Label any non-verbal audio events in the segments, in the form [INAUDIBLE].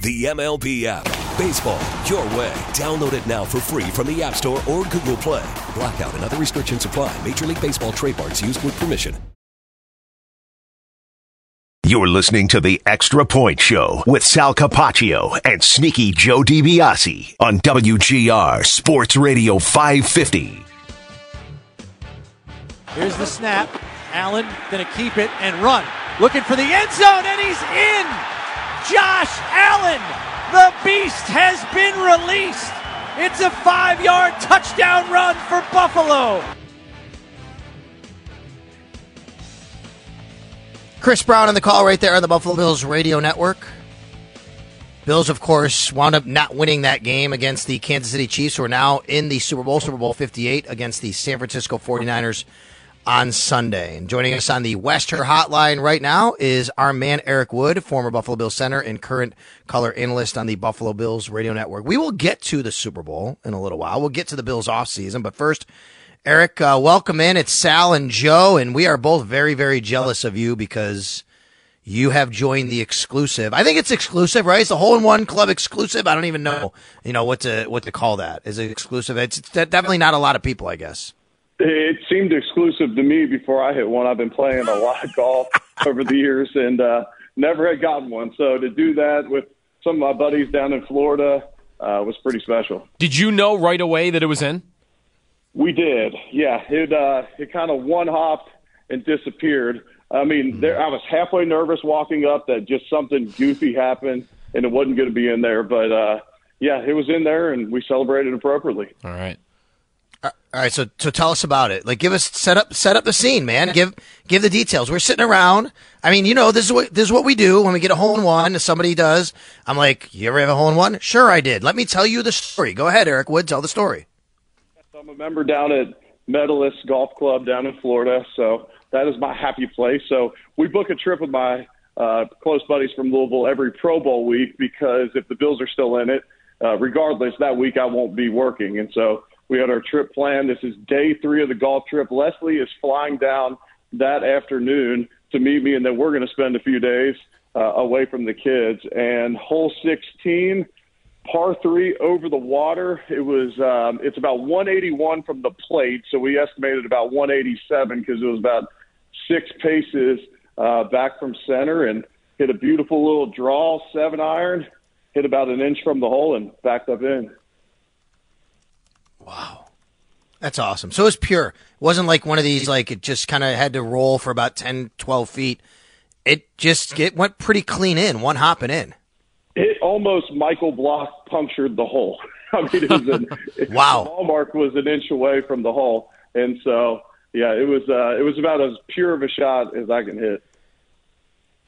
The MLB app. Baseball, your way. Download it now for free from the App Store or Google Play. Blackout and other restrictions apply. Major League Baseball trademarks used with permission. You're listening to the Extra Point Show with Sal Capaccio and Sneaky Joe DiBiase on WGR Sports Radio 550. Here's the snap. Allen gonna keep it and run. Looking for the end zone, and he's in. Josh Allen, the beast, has been released. It's a five yard touchdown run for Buffalo. Chris Brown on the call right there on the Buffalo Bills radio network. Bills, of course, wound up not winning that game against the Kansas City Chiefs, who are now in the Super Bowl, Super Bowl 58, against the San Francisco 49ers on Sunday. And joining us on the Western Hotline right now is our man Eric Wood, former Buffalo Bills center and current color analyst on the Buffalo Bills radio network. We will get to the Super Bowl in a little while. We'll get to the Bills offseason, but first, Eric, uh, welcome in. It's Sal and Joe, and we are both very, very jealous of you because you have joined the exclusive. I think it's exclusive, right? It's the hole in one club exclusive. I don't even know, you know, what to what to call that. Is it exclusive? It's definitely not a lot of people, I guess. It seemed exclusive to me before I hit one. I've been playing a lot of golf [LAUGHS] over the years and uh, never had gotten one. So to do that with some of my buddies down in Florida uh, was pretty special. Did you know right away that it was in? We did, yeah. It uh, it kind of one hopped and disappeared. I mean, mm-hmm. there, I was halfway nervous walking up that just something goofy happened and it wasn't going to be in there. But uh, yeah, it was in there, and we celebrated appropriately. All right. All right, so so tell us about it. Like, give us set up set up the scene, man. Give give the details. We're sitting around. I mean, you know, this is what this is what we do when we get a hole in one. If somebody does, I'm like, you ever have a hole in one? Sure, I did. Let me tell you the story. Go ahead, Eric Wood. Tell the story. I'm a member down at Medalist Golf Club down in Florida, so that is my happy place. So we book a trip with my uh, close buddies from Louisville every Pro Bowl week because if the Bills are still in it, uh, regardless, that week I won't be working. And so we had our trip planned. This is day three of the golf trip. Leslie is flying down that afternoon to meet me, and then we're going to spend a few days uh, away from the kids. And hole 16 par three over the water. It was um, it's about 181 from the plate, so we estimated about 187 because it was about six paces uh, back from center and hit a beautiful little draw seven iron, hit about an inch from the hole and backed up in. Wow. That's awesome. So it was pure. It wasn't like one of these, like it just kind of had to roll for about 10, 12 feet. It just it went pretty clean in, one hopping in it almost Michael Block punctured the hole. [LAUGHS] I mean, it was an, [LAUGHS] wow. The ball mark was an inch away from the hole, and so yeah, it was uh, it was about as pure of a shot as I can hit.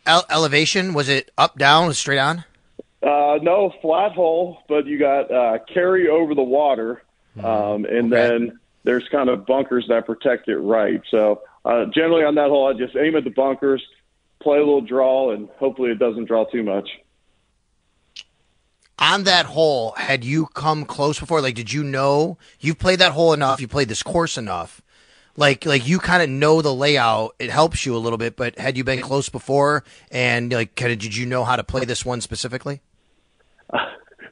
Ele- elevation was it up, down, straight on? Uh, no, flat hole, but you got uh, carry over the water. Um, and okay. then there's kind of bunkers that protect it right. So uh, generally on that hole, I just aim at the bunkers, play a little draw, and hopefully it doesn't draw too much on that hole, had you come close before? Like, did you know you've played that hole enough? You played this course enough. Like, like you kind of know the layout. It helps you a little bit. But had you been close before, and like, kind of, did you know how to play this one specifically? [LAUGHS]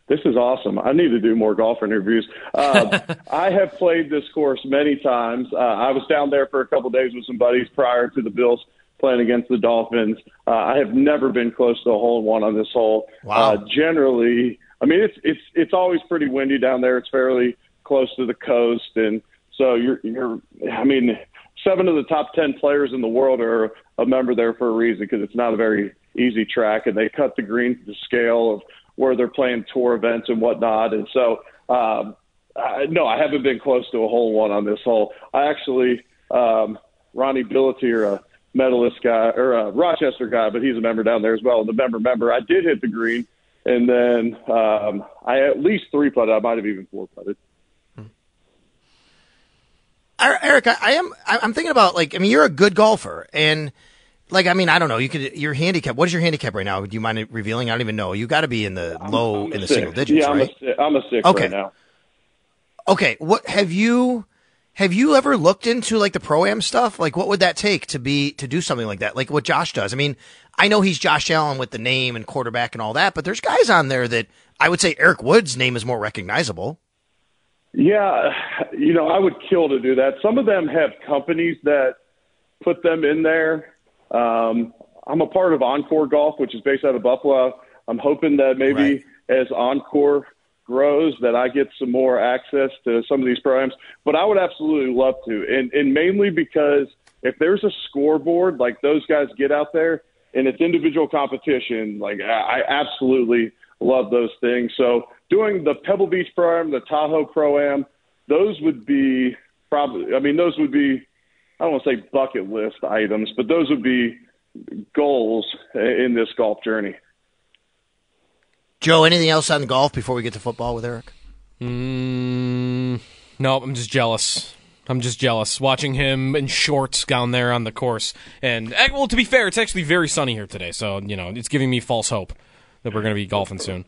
This is awesome. I need to do more golf interviews. Uh, [LAUGHS] I have played this course many times. Uh, I was down there for a couple of days with some buddies prior to the Bills playing against the Dolphins. Uh, I have never been close to a hole in one on this hole. Wow. Uh, generally, I mean it's it's it's always pretty windy down there. It's fairly close to the coast, and so you're you're. I mean, seven of the top ten players in the world are a member there for a reason because it's not a very easy track, and they cut the green to the scale of where they're playing tour events and whatnot, and so. Um, uh, no, I haven't been close to a hole one on this hole. I actually, um, Ronnie Billetier, a medalist guy or a Rochester guy, but he's a member down there as well. And the member member, I did hit the green, and then um, I at least three putted. I might have even four putted. Eric, I, I am. I'm thinking about like. I mean, you're a good golfer, and like, I mean, I don't know. You could your handicap. What is your handicap right now? Do you mind revealing? I don't even know. You got to be in the low I'm in the six. single digits, yeah, right? I'm a, I'm a six Okay. right now. Okay, what have you have you ever looked into like the pro am stuff? Like what would that take to be to do something like that? Like what Josh does? I mean, I know he's Josh Allen with the name and quarterback and all that, but there's guys on there that I would say Eric Wood's name is more recognizable. Yeah, you know, I would kill to do that. Some of them have companies that put them in there. Um, I'm a part of Encore Golf, which is based out of Buffalo. I'm hoping that maybe as Encore grows, that I get some more access to some of these programs. But I would absolutely love to, and and mainly because if there's a scoreboard like those guys get out there, and it's individual competition, like I, I absolutely love those things. So doing the Pebble Beach program, the Tahoe Pro Am, those would be probably. I mean, those would be. I don't want to say bucket list items, but those would be goals in this golf journey. Joe, anything else on golf before we get to football with Eric? Mm, no, I'm just jealous. I'm just jealous watching him in shorts down there on the course. And eh, well, to be fair, it's actually very sunny here today, so you know it's giving me false hope that we're going to be golfing soon.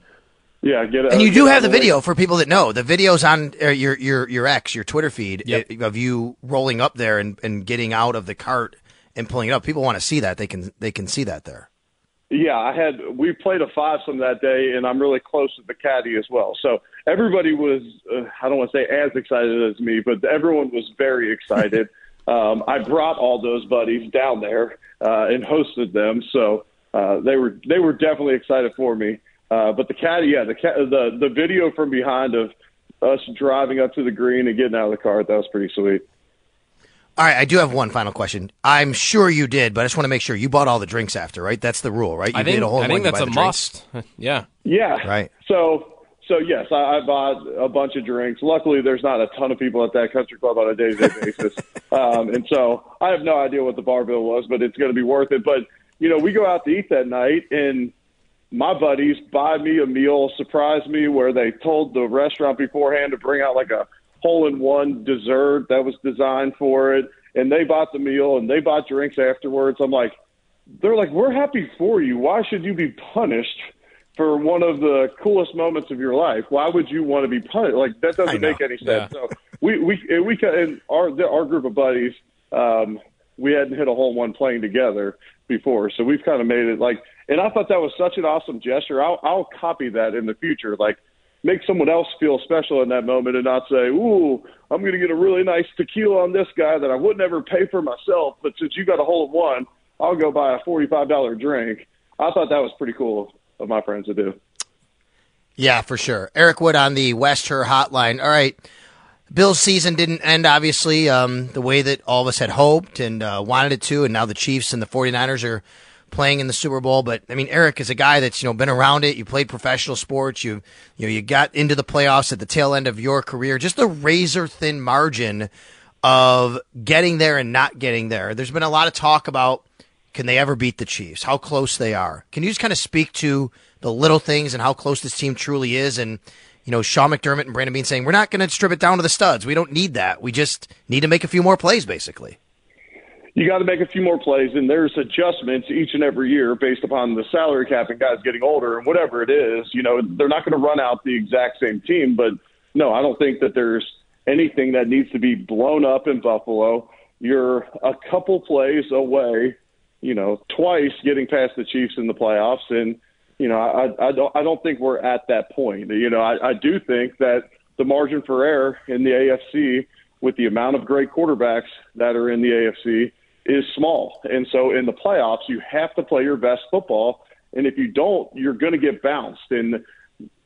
Yeah, get it. And you do have the out way. video for people that know. The video's on uh, your your your X, your Twitter feed Yep. uh, of you rolling up there and, and getting out of the cart and pulling it up. People want to see that. They can they can see that there. Yeah, I had we played a five some that day, and I'm really close to the caddy as well. So everybody was uh, I don't want to say as excited as me, but everyone was very excited. [LAUGHS] um, I brought all those buddies down there uh, and hosted them, so uh, they were they were definitely excited for me. Uh, but the caddy, yeah, the ca- the the video from behind of us driving up to the green and getting out of the car, that was pretty sweet. All right, I do have one final question. I'm sure you did, but I just want to make sure you bought all the drinks after, right? That's the rule, right? You I think did a whole thing. I think that's a must. [LAUGHS] yeah. Yeah. Right. So so yes, I, I bought a bunch of drinks. Luckily, there's not a ton of people at that country club on a day-to-day [LAUGHS] basis, um, and so I have no idea what the bar bill was, but it's going to be worth it. But you know, we go out to eat that night, and my buddies buy me a meal, surprise me, where they told the restaurant beforehand to bring out like a hole-in-one dessert that was designed for it, and they bought the meal and they bought drinks afterwards. I'm like, they're like, we're happy for you. Why should you be punished for one of the coolest moments of your life? Why would you want to be punished? Like that doesn't make any sense. Yeah. So we we and we and our the- our group of buddies, um, we hadn't hit a hole in one playing together before, so we've kind of made it like. And I thought that was such an awesome gesture. I'll I'll copy that in the future. Like make someone else feel special in that moment and not say, "Ooh, I'm going to get a really nice tequila on this guy that I would never pay for myself, but since you got a hole in one, I'll go buy a forty-five dollar drink." I thought that was pretty cool of my friends to do. Yeah, for sure. Eric Wood on the West Her Hotline. All right. Bill's season didn't end, obviously, um, the way that all of us had hoped and uh, wanted it to. And now the Chiefs and the 49ers are playing in the Super Bowl. But, I mean, Eric is a guy that's, you know, been around it. You played professional sports. You, you know, you got into the playoffs at the tail end of your career. Just the razor thin margin of getting there and not getting there. There's been a lot of talk about can they ever beat the Chiefs? How close they are? Can you just kind of speak to the little things and how close this team truly is? And you know, Sean McDermott and Brandon Beane saying we're not going to strip it down to the studs. We don't need that. We just need to make a few more plays, basically. You got to make a few more plays, and there's adjustments each and every year based upon the salary cap and guys getting older and whatever it is. You know, they're not going to run out the exact same team, but no, I don't think that there's anything that needs to be blown up in Buffalo. You're a couple plays away, you know, twice getting past the Chiefs in the playoffs, and you know, I, I don't, I don't think we're at that point. You know, I, I do think that the margin for error in the AFC with the amount of great quarterbacks that are in the AFC is small. And so in the playoffs, you have to play your best football. And if you don't, you're going to get bounced. And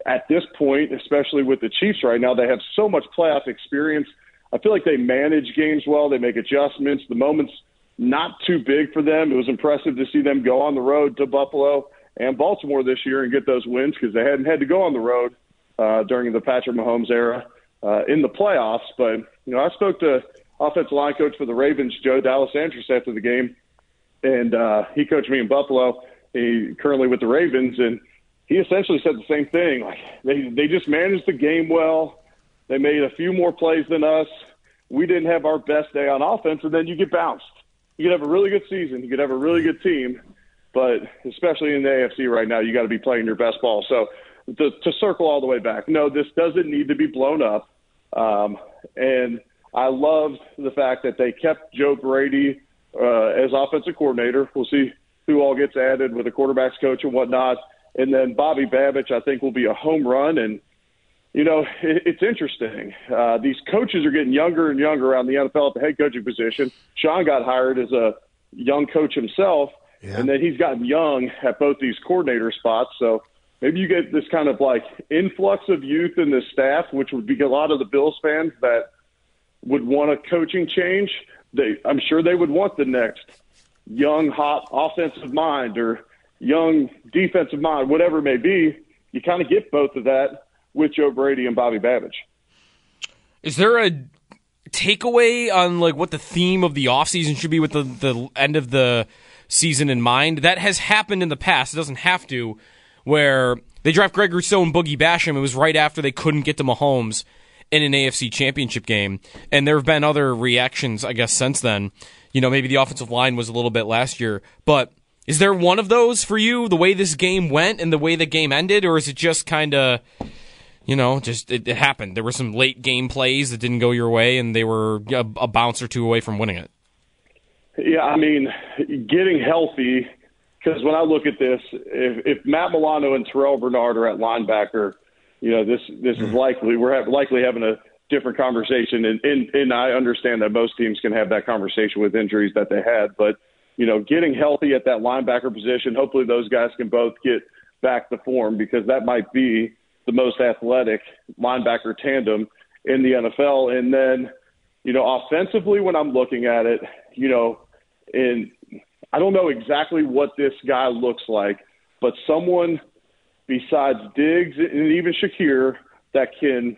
at this point, especially with the Chiefs right now, they have so much playoff experience. I feel like they manage games well. They make adjustments. The moment's not too big for them. It was impressive to see them go on the road to Buffalo and Baltimore this year and get those wins because they hadn't had to go on the road uh, during the Patrick Mahomes era uh, in the playoffs. But you know, I spoke to offensive line coach for the Ravens, Joe D'Alessandris, after the game, and uh, he coached me in Buffalo. He currently with the Ravens, and he essentially said the same thing. Like they they just managed the game well. They made a few more plays than us. we didn't have our best day on offense, and then you get bounced. You could have a really good season, you could have a really good team, but especially in the AFC right now, you got to be playing your best ball. So to, to circle all the way back, no, this doesn't need to be blown up. Um, and I loved the fact that they kept Joe Brady uh, as offensive coordinator. We'll see who all gets added with the quarterbacks coach and whatnot. And then Bobby Babich, I think, will be a home run. And, you know, it, it's interesting. Uh, these coaches are getting younger and younger around the NFL at the head coaching position. Sean got hired as a young coach himself, yeah. and then he's gotten young at both these coordinator spots. So maybe you get this kind of like influx of youth in the staff, which would be a lot of the Bills fans that would want a coaching change. They, I'm sure they would want the next young, hot offensive mind or young defensive mind, whatever it may be. You kind of get both of that with Joe Brady and Bobby Babich. Is there a takeaway on like what the theme of the offseason should be with the, the end of the season in mind? That has happened in the past. It doesn't have to, where they draft Greg Rousseau and Boogie Basham. It was right after they couldn't get to Mahomes in an AFC championship game. And there have been other reactions, I guess, since then. You know, maybe the offensive line was a little bit last year, but is there one of those for you, the way this game went and the way the game ended, or is it just kind of, you know, just it, it, happened? There were some late game plays that didn't go your way, and they were a, a bounce or two away from winning it. Yeah, I mean, getting healthy. Because when I look at this, if, if Matt Milano and Terrell Bernard are at linebacker, you know, this this is hmm. likely we're have, likely having a different conversation, and, and and I understand that most teams can have that conversation with injuries that they had, but you know, getting healthy at that linebacker position, hopefully those guys can both get back to form because that might be the most athletic linebacker tandem in the NFL. And then, you know, offensively, when I'm looking at it, you know, and I don't know exactly what this guy looks like, but someone besides Diggs and even Shakir that can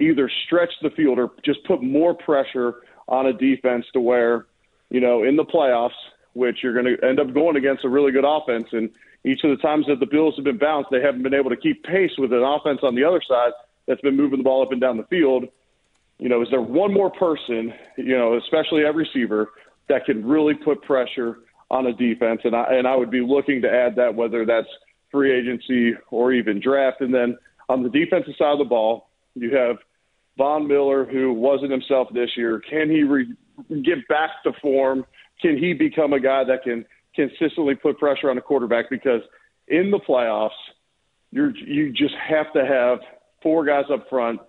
either stretch the field or just put more pressure on a defense to where, you know, in the playoffs, which you're going to end up going against a really good offense. And each of the times that the Bills have been bounced, they haven't been able to keep pace with an offense on the other side that's been moving the ball up and down the field. You know, is there one more person, you know, especially a receiver, that can really put pressure on a defense? And I and I would be looking to add that whether that's – free agency or even draft. And then on the defensive side of the ball, you have Von Miller, who wasn't himself this year. Can he re- get back to form? Can he become a guy that can consistently put pressure on the quarterback? Because in the playoffs, you're you just have to have four guys up front,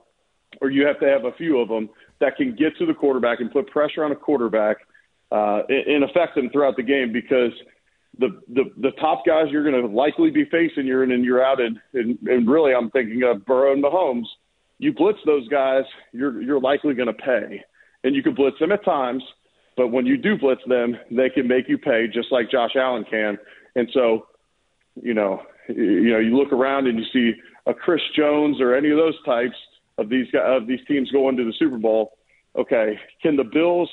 or you have to have a few of them that can get to the quarterback and put pressure on a quarterback uh, and affect them throughout the game. Because the the the top guys you're going to likely be facing you're in and you're out and, and and really I'm thinking of Burrow and Mahomes. You blitz those guys, you're you're likely going to pay, and you can blitz them at times, but when you do blitz them, they can make you pay just like Josh Allen can. And so, you know, you know, you look around and you see a Chris Jones or any of those types of these of these teams going to the Super Bowl. Okay, can the Bills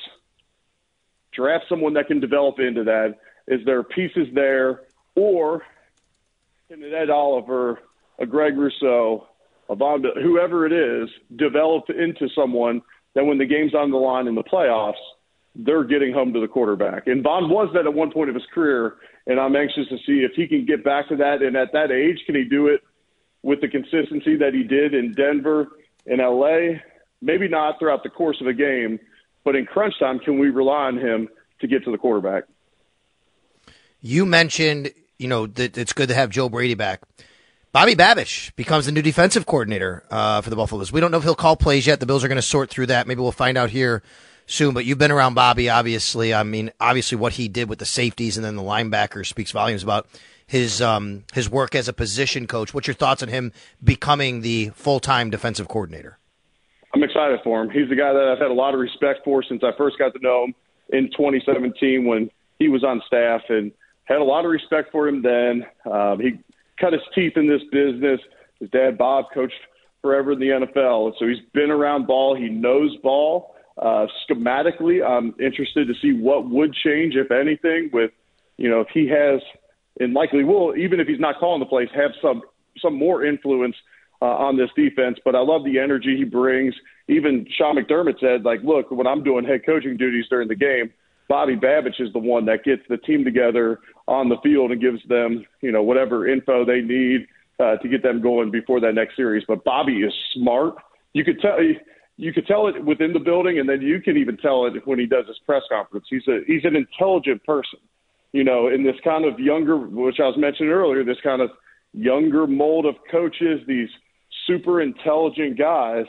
draft someone that can develop into that? Is there pieces there, or can an Ed Oliver, a Greg Rousseau, a Von, whoever it is, develop into someone that when the game's on the line in the playoffs, they're getting home to the quarterback. And Von was that at one point of his career, and I'm anxious to see if he can get back to that. And at that age, can he do it with the consistency that he did in Denver and LA? Maybe not throughout the course of a game, but in crunch time, can we rely on him to get to the quarterback? You mentioned, you know, that it's good to have Joe Brady back. Bobby Babich becomes the new defensive coordinator uh, for the Buffalo Bills. We don't know if he'll call plays yet. The Bills are going to sort through that. Maybe we'll find out here soon. But you've been around Bobby, obviously. I mean, obviously, what he did with the safeties and then the linebackers speaks volumes about his um, his work as a position coach. What's your thoughts on him becoming the full time defensive coordinator? I'm excited for him. He's the guy that I've had a lot of respect for since I first got to know him in 2017 when he was on staff and had a lot of respect for him then. Um, he cut his teeth in this business. His dad, Bob, coached forever in the NFL, so he's been around ball. He knows ball. Uh, schematically, I'm interested to see what would change, if anything, with you know if he has, and likely will, even if he's not calling the plays, have some some more influence uh, on this defense. But I love the energy he brings. Even Sean McDermott said, like, look, when I'm doing head coaching duties during the game, Bobby Babich is the one that gets the team together on the field and gives them, you know, whatever info they need uh, to get them going before that next series. But Bobby is smart. You could tell you could tell it within the building, and then you can even tell it when he does his press conference. He's a he's an intelligent person, you know, in this kind of younger, which I was mentioning earlier, this kind of younger mold of coaches, these super intelligent guys.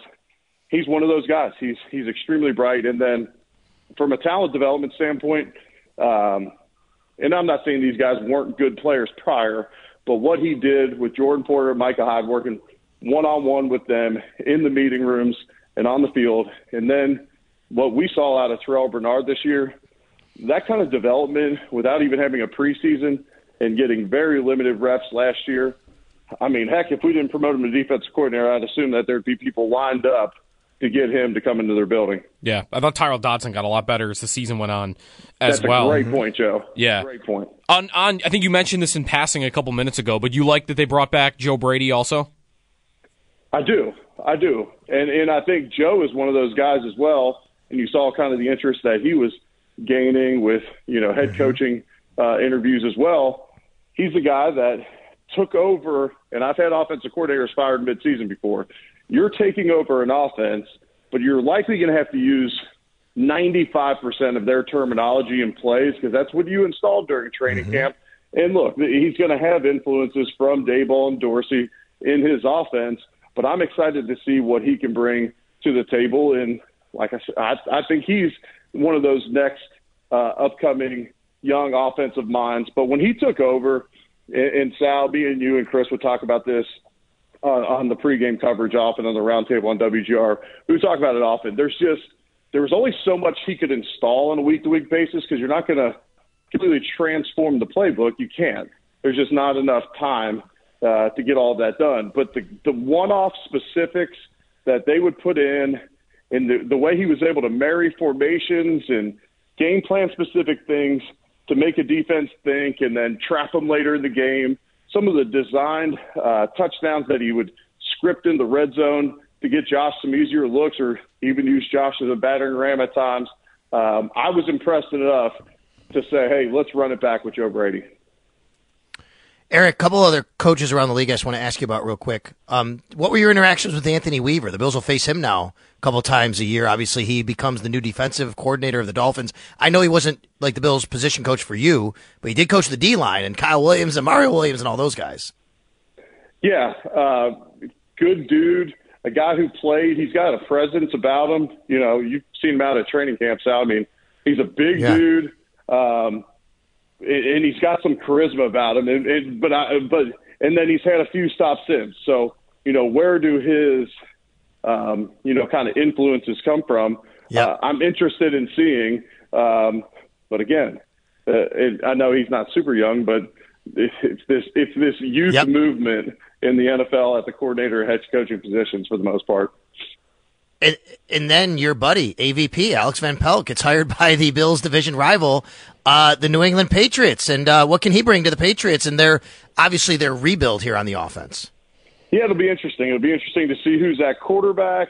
He's one of those guys. He's he's extremely bright, and then from a talent development standpoint, um, and I'm not saying these guys weren't good players prior, but what he did with Jordan Poyer and Micah Hyde working one on one with them in the meeting rooms and on the field, and then what we saw out of Terrell Bernard this year, that kind of development without even having a preseason and getting very limited reps last year. I mean, heck, if we didn't promote him to defensive coordinator, I'd assume that there'd be people lined up to get him to come into their building. Yeah, I thought Tyrel Dodson got a lot better as the season went on as That's well. a great point, Joe. Yeah, great point. On on, I think you mentioned this in passing a couple minutes ago, but you like that they brought back Joe Brady also. I do, I do, and and I think Joe is one of those guys as well. And you saw kind of the interest that he was gaining with you know head coaching uh, interviews as well. He's the guy that took over, and I've had offensive coordinators fired midseason before you're taking over an offense, but you're likely going to have to use 95% of their terminology and plays because that's what you installed during training mm-hmm. camp. And look, he's going to have influences from Daboll and Dorsey in his offense, but I'm excited to see what he can bring to the table. And like I said, I, I think he's one of those next uh, upcoming young offensive minds. But when he took over, and, and Sal, and you and Chris would talk about this on, on the pregame coverage often on the roundtable on WGR. We talk about it often. There's just there was only so much he could install on a week to week basis because you're not going to completely transform the playbook. You can't. There's just not enough time uh, to get all that done. But the the one off specifics that they would put in, and the the way he was able to marry formations and game plan specific things to make a defense think, and then trap them later in the game some of the designed uh, touchdowns that he would script in the red zone to get Josh some easier looks or even use Josh as a battering ram at times. Um, I was impressed enough to say, hey, let's run it back with Joe Brady. Eric, a couple other coaches around the league I just want to ask you about real quick. Um, what were your interactions with Anthony Weaver? The Bills will face him now a couple times a year. Obviously, he becomes the new defensive coordinator of the Dolphins. I know he wasn't like the Bills' position coach for you, but he did coach the D line and Kyle Williams and Mario Williams and all those guys. Yeah, uh, good dude. A guy who played. He's got a presence about him. You know, you've seen him out at training camps. Out. I mean, he's a big yeah. dude. Um, and he's got some charisma about him. And, and but I, but and then he's had a few stops since. So you know, where do his um, you know kind of influences come from? Yeah, uh, I'm interested in seeing. Um, but again, uh, it, I know he's not super young, but it's this it's this youth yep. movement in the NFL at the coordinator head coaching positions for the most part. And, and then your buddy, AVP, Alex Van Pelt, gets hired [LAUGHS] by the Bills division rival, uh, the New England Patriots. And uh, what can he bring to the Patriots and their obviously their rebuild here on the offense? Yeah, it'll be interesting. It'll be interesting to see who's at quarterback,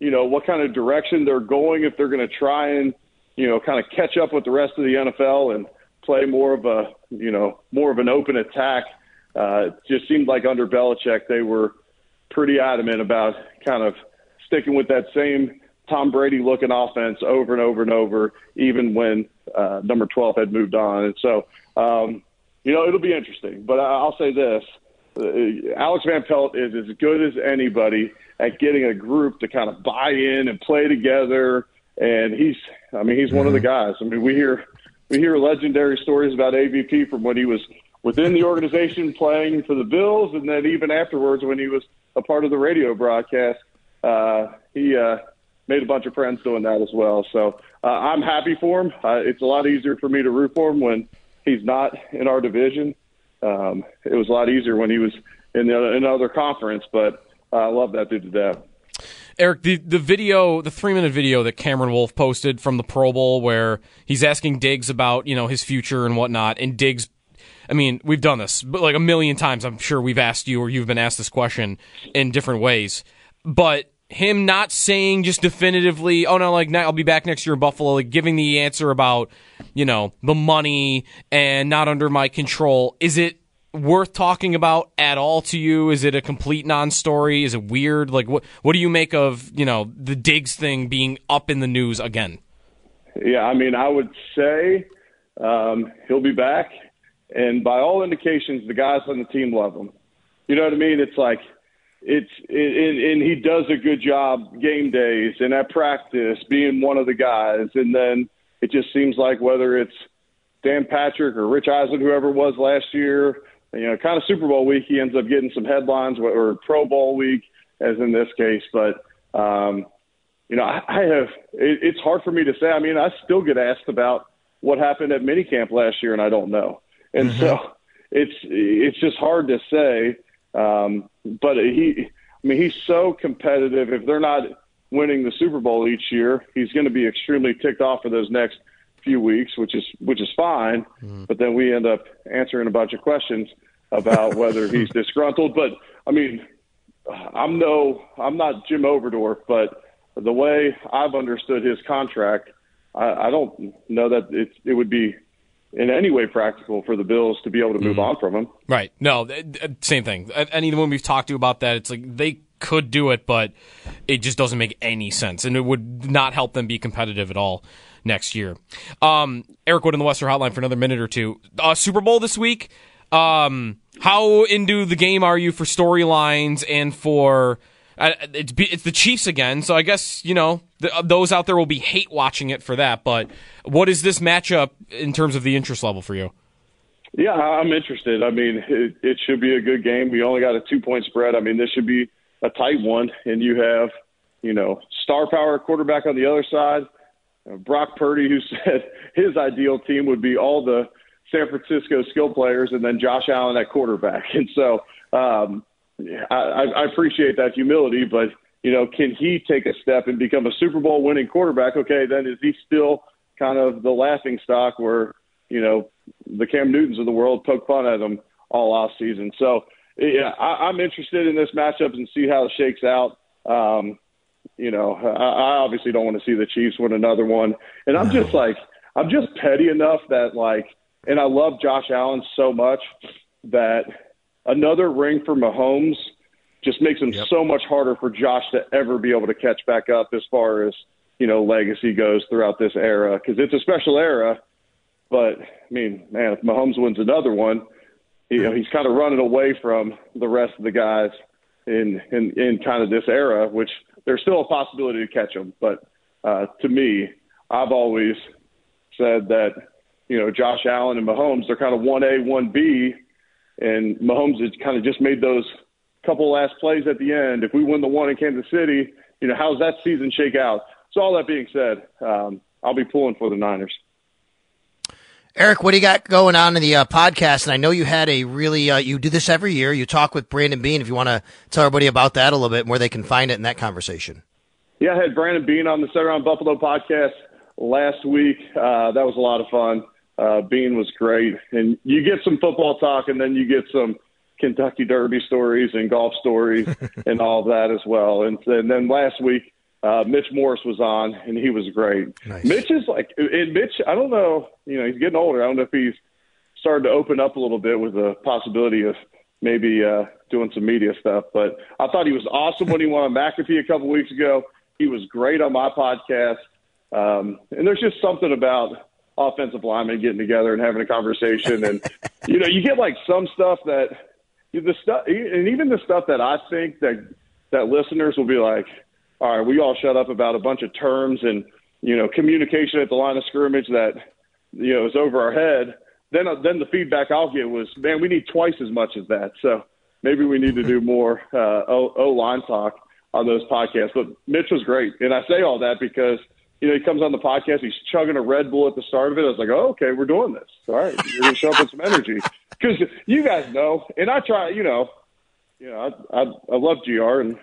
you know, what kind of direction they're going, if they're going to try and, you know, kind of catch up with the rest of the NFL and play more of a, you know, more of an open attack. Uh, it just seemed like under Belichick, they were pretty adamant about kind of – sticking with that same Tom Brady looking offense over and over and over, even when uh, number 12 had moved on. And so, um, you know, it'll be interesting. But I'll say this uh, Alex Van Pelt is as good as anybody at getting a group to kind of buy in and play together. And he's, I mean, he's one of the mm-hmm. guys. I mean, we hear, we hear legendary stories about AVP from when he was within the organization playing for the Bills, and then even afterwards when he was a part of the radio broadcast uh, he uh, made a bunch of friends doing that as well. So uh, I'm happy for him. Uh, it's a lot easier for me to root for him when he's not in our division. Um, it was a lot easier when he was in the in another conference, but I love that dude to death. Eric, the, the video, the three minute video that Cameron Wolfe posted from the Pro Bowl, where he's asking Diggs about you know his future and whatnot, and Diggs I mean, we've done this, like a million times. I'm sure we've asked you or you've been asked this question in different ways. But him not saying just definitively, oh no, like I'll be back next year in Buffalo, like giving the answer about, you know, the money and not under my control. Is it worth talking about at all to you? Is it a complete non-story? Is it weird? Like what what do you make of, you know, the Diggs thing being up in the news again? Yeah, I mean, I would say um, he'll be back, and by all indications, the guys on the team love him. You know what I mean? It's like it's it, and he does a good job game days and at practice being one of the guys, and then it just seems like whether it's Dan Patrick or Rich Eisen, whoever it was last year, you know, kind of Super Bowl week, he ends up getting some headlines, or Pro Bowl week, as in this case. But um, you know, I, I have. It, it's hard for me to say. I mean, I still get asked about what happened at minicamp last year, and I don't know. And mm-hmm. so it's it's just hard to say. Um, but he, I mean, he's so competitive. If they're not winning the Super Bowl each year, he's going to be extremely ticked off for those next few weeks, which is which is fine. Mm-hmm. But then we end up answering a bunch of questions about whether he's [LAUGHS] disgruntled. But I mean, I'm no, I'm not Jim Overdorf, but the way I've understood his contract, I, I don't know that it it would be in any way practical for the Bills to be able to move mm. on from him. Right. No, same thing. Anyone we've talked to about that, it's like they could do it, but it just doesn't make any sense, and it would not help them be competitive at all next year. Um, Eric Wood in the Western Hotline for another minute or two. Uh, Super Bowl this week. Um, how into the game are you for storylines and for uh, it's it's the Chiefs again, so I guess you know the, uh, those out there will be hate watching it for that. But what is this matchup in terms of the interest level for you? Yeah, I'm interested. I mean, it, it should be a good game. We only got a two point spread. I mean, this should be a tight one, and you have you know star power quarterback on the other side. Uh, Brock Purdy, who [LAUGHS] said his ideal team would be all the San Francisco skill players and then Josh Allen at quarterback. [LAUGHS] And so um, I, I appreciate that humility, but you know, can he take a step and become a Super Bowl winning quarterback? Okay, then is he still kind of the laughing stock where you know the Cam Newtons of the world poke fun at him all off season? So yeah, I, I'm interested in this matchup and see how it shakes out. Um, you know, I, I obviously don't want to see the Chiefs win another one, and I'm just like I'm just petty enough that like, and I love Josh Allen so much that another ring for Mahomes just makes him yep. so much harder for Josh to ever be able to catch back up as far as you know legacy goes throughout this era because it's a special era. But I mean, man, if Mahomes wins another one, you know he's kind of running away from the rest of the guys in in in kind of this era, which there's still a possibility to catch him. But uh, to me, I've always said that you know Josh Allen and Mahomes they're kind of one A one B and Mahomes has kind of just made those couple last plays at the end. If we win the one in Kansas City, you know, how's that season shake out? So all that being said, um, I'll be pulling for the Niners. Eric, what do you got going on in the uh, podcast? And I know you had a really, uh, you do this every year. You talk with Brandon Beane. If you want to tell everybody about that a little bit, where they can find it in that conversation. Yeah, I had Brandon Beane on the Set Around Buffalo podcast last week. Uh, that was a lot of fun. Uh, Beane was great, and you get some football talk, and then you get some Kentucky Derby stories and golf stories [LAUGHS] and all of that as well. And, and then last week, uh, Mitch Morse was on, and he was great. Nice. Mitch is like, and Mitch, I don't know, you know, he's getting older. I don't know if he's starting to open up a little bit with the possibility of maybe uh, doing some media stuff. But I thought he was awesome when he won on McAfee a couple weeks ago. He was great on my podcast. Um, and there's just something about offensive linemen getting together and having a conversation. And, [LAUGHS] you know, you get like some stuff that the stuff, and even the stuff that I think that, that listeners will be like, all right, we all shut up about a bunch of terms and, you know, communication at the line of scrimmage that, you know, is over our head. Then, then the feedback I'll get was, man, we need twice as much as that. So maybe we need to do [LAUGHS] more uh, O, o line talk on those podcasts. But Mitch was great, and I say all that because – you know, he comes on the podcast, he's chugging a Red Bull at the start of it. I was like, oh, okay, we're doing this. All right, you're going to show up with some energy. Because you guys know, and I try, you know, you know, I, I, I love GR and,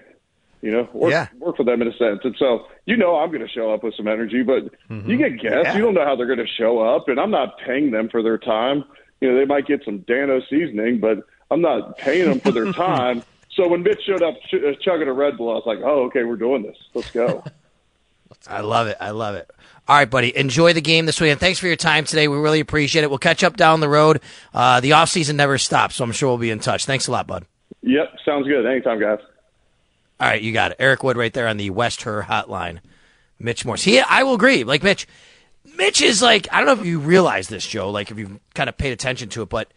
you know, work, yeah. work for them in a sense. And so, you know, I'm going to show up with some energy, but mm-hmm. you get guests. Yeah. You don't know how they're going to show up, and I'm not paying them for their time. you know, they might get some Dano seasoning, but I'm not paying them for their [LAUGHS] time. so when Mitch showed up ch- uh, chugging a Red Bull, I was like, oh, okay, we're doing this. Let's go. [LAUGHS] I love it. I love it. All right, buddy. Enjoy the game this weekend. Thanks for your time today. We really appreciate it. We'll catch up down the road. Uh, the off season never stops, so I'm sure we'll be in touch. Thanks a lot, bud. Yep, sounds good. Anytime, guys. All right, you got it. Eric Wood right there on the West Her hotline. Mitch Morse. He, I will agree. Like Mitch, Mitch is like I don't know if you realize this, Joe. Like if you've kind of paid attention to it, but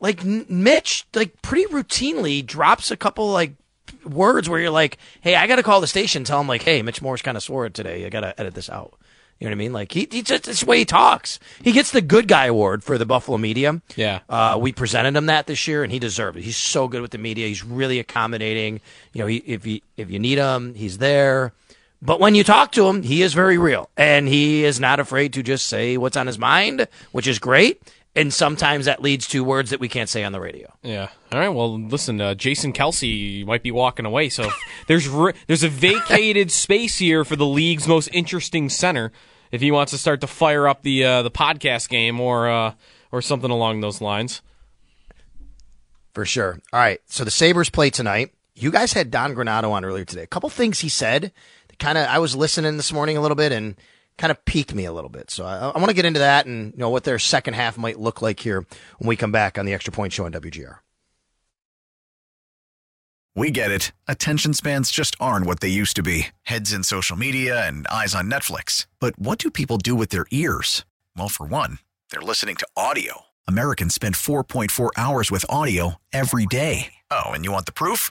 like Mitch, like pretty routinely drops a couple like words where you're like, "Hey, I got to call the station, tell him like, hey, Mitch Morse kind of swore it today. I got to edit this out." You know what I mean? Like he, he just this way he talks. He gets the good guy award for the Buffalo media. Yeah. Uh, we presented him that this year, and he deserved it. He's so good with the media. He's really accommodating. You know, he, if you if you need him, he's there. But when you talk to him, he is very real, and he is not afraid to just say what's on his mind, which is great. And sometimes that leads to words that we can't say on the radio. Yeah. All right. Well, listen, uh, Jason Kelce might be walking away, so [LAUGHS] there's re- there's a vacated [LAUGHS] space here for the league's most interesting center if he wants to start to fire up the uh, the podcast game or uh, or something along those lines. For sure. All right. So the Sabres play tonight. You guys had Don Granato on earlier today. A couple things he said. Kind of, I was listening this morning a little bit and kind of piqued me a little bit. So I, I want to get into that and you know what their second half might look like here when we come back on the Extra Point Show on WGR. We get it. Attention spans just aren't what they used to be. Heads in social media and eyes on Netflix. But what do people do with their ears? Well, for one, they're listening to audio. Americans spend 4.4 hours with audio every day. Oh, and you want the proof?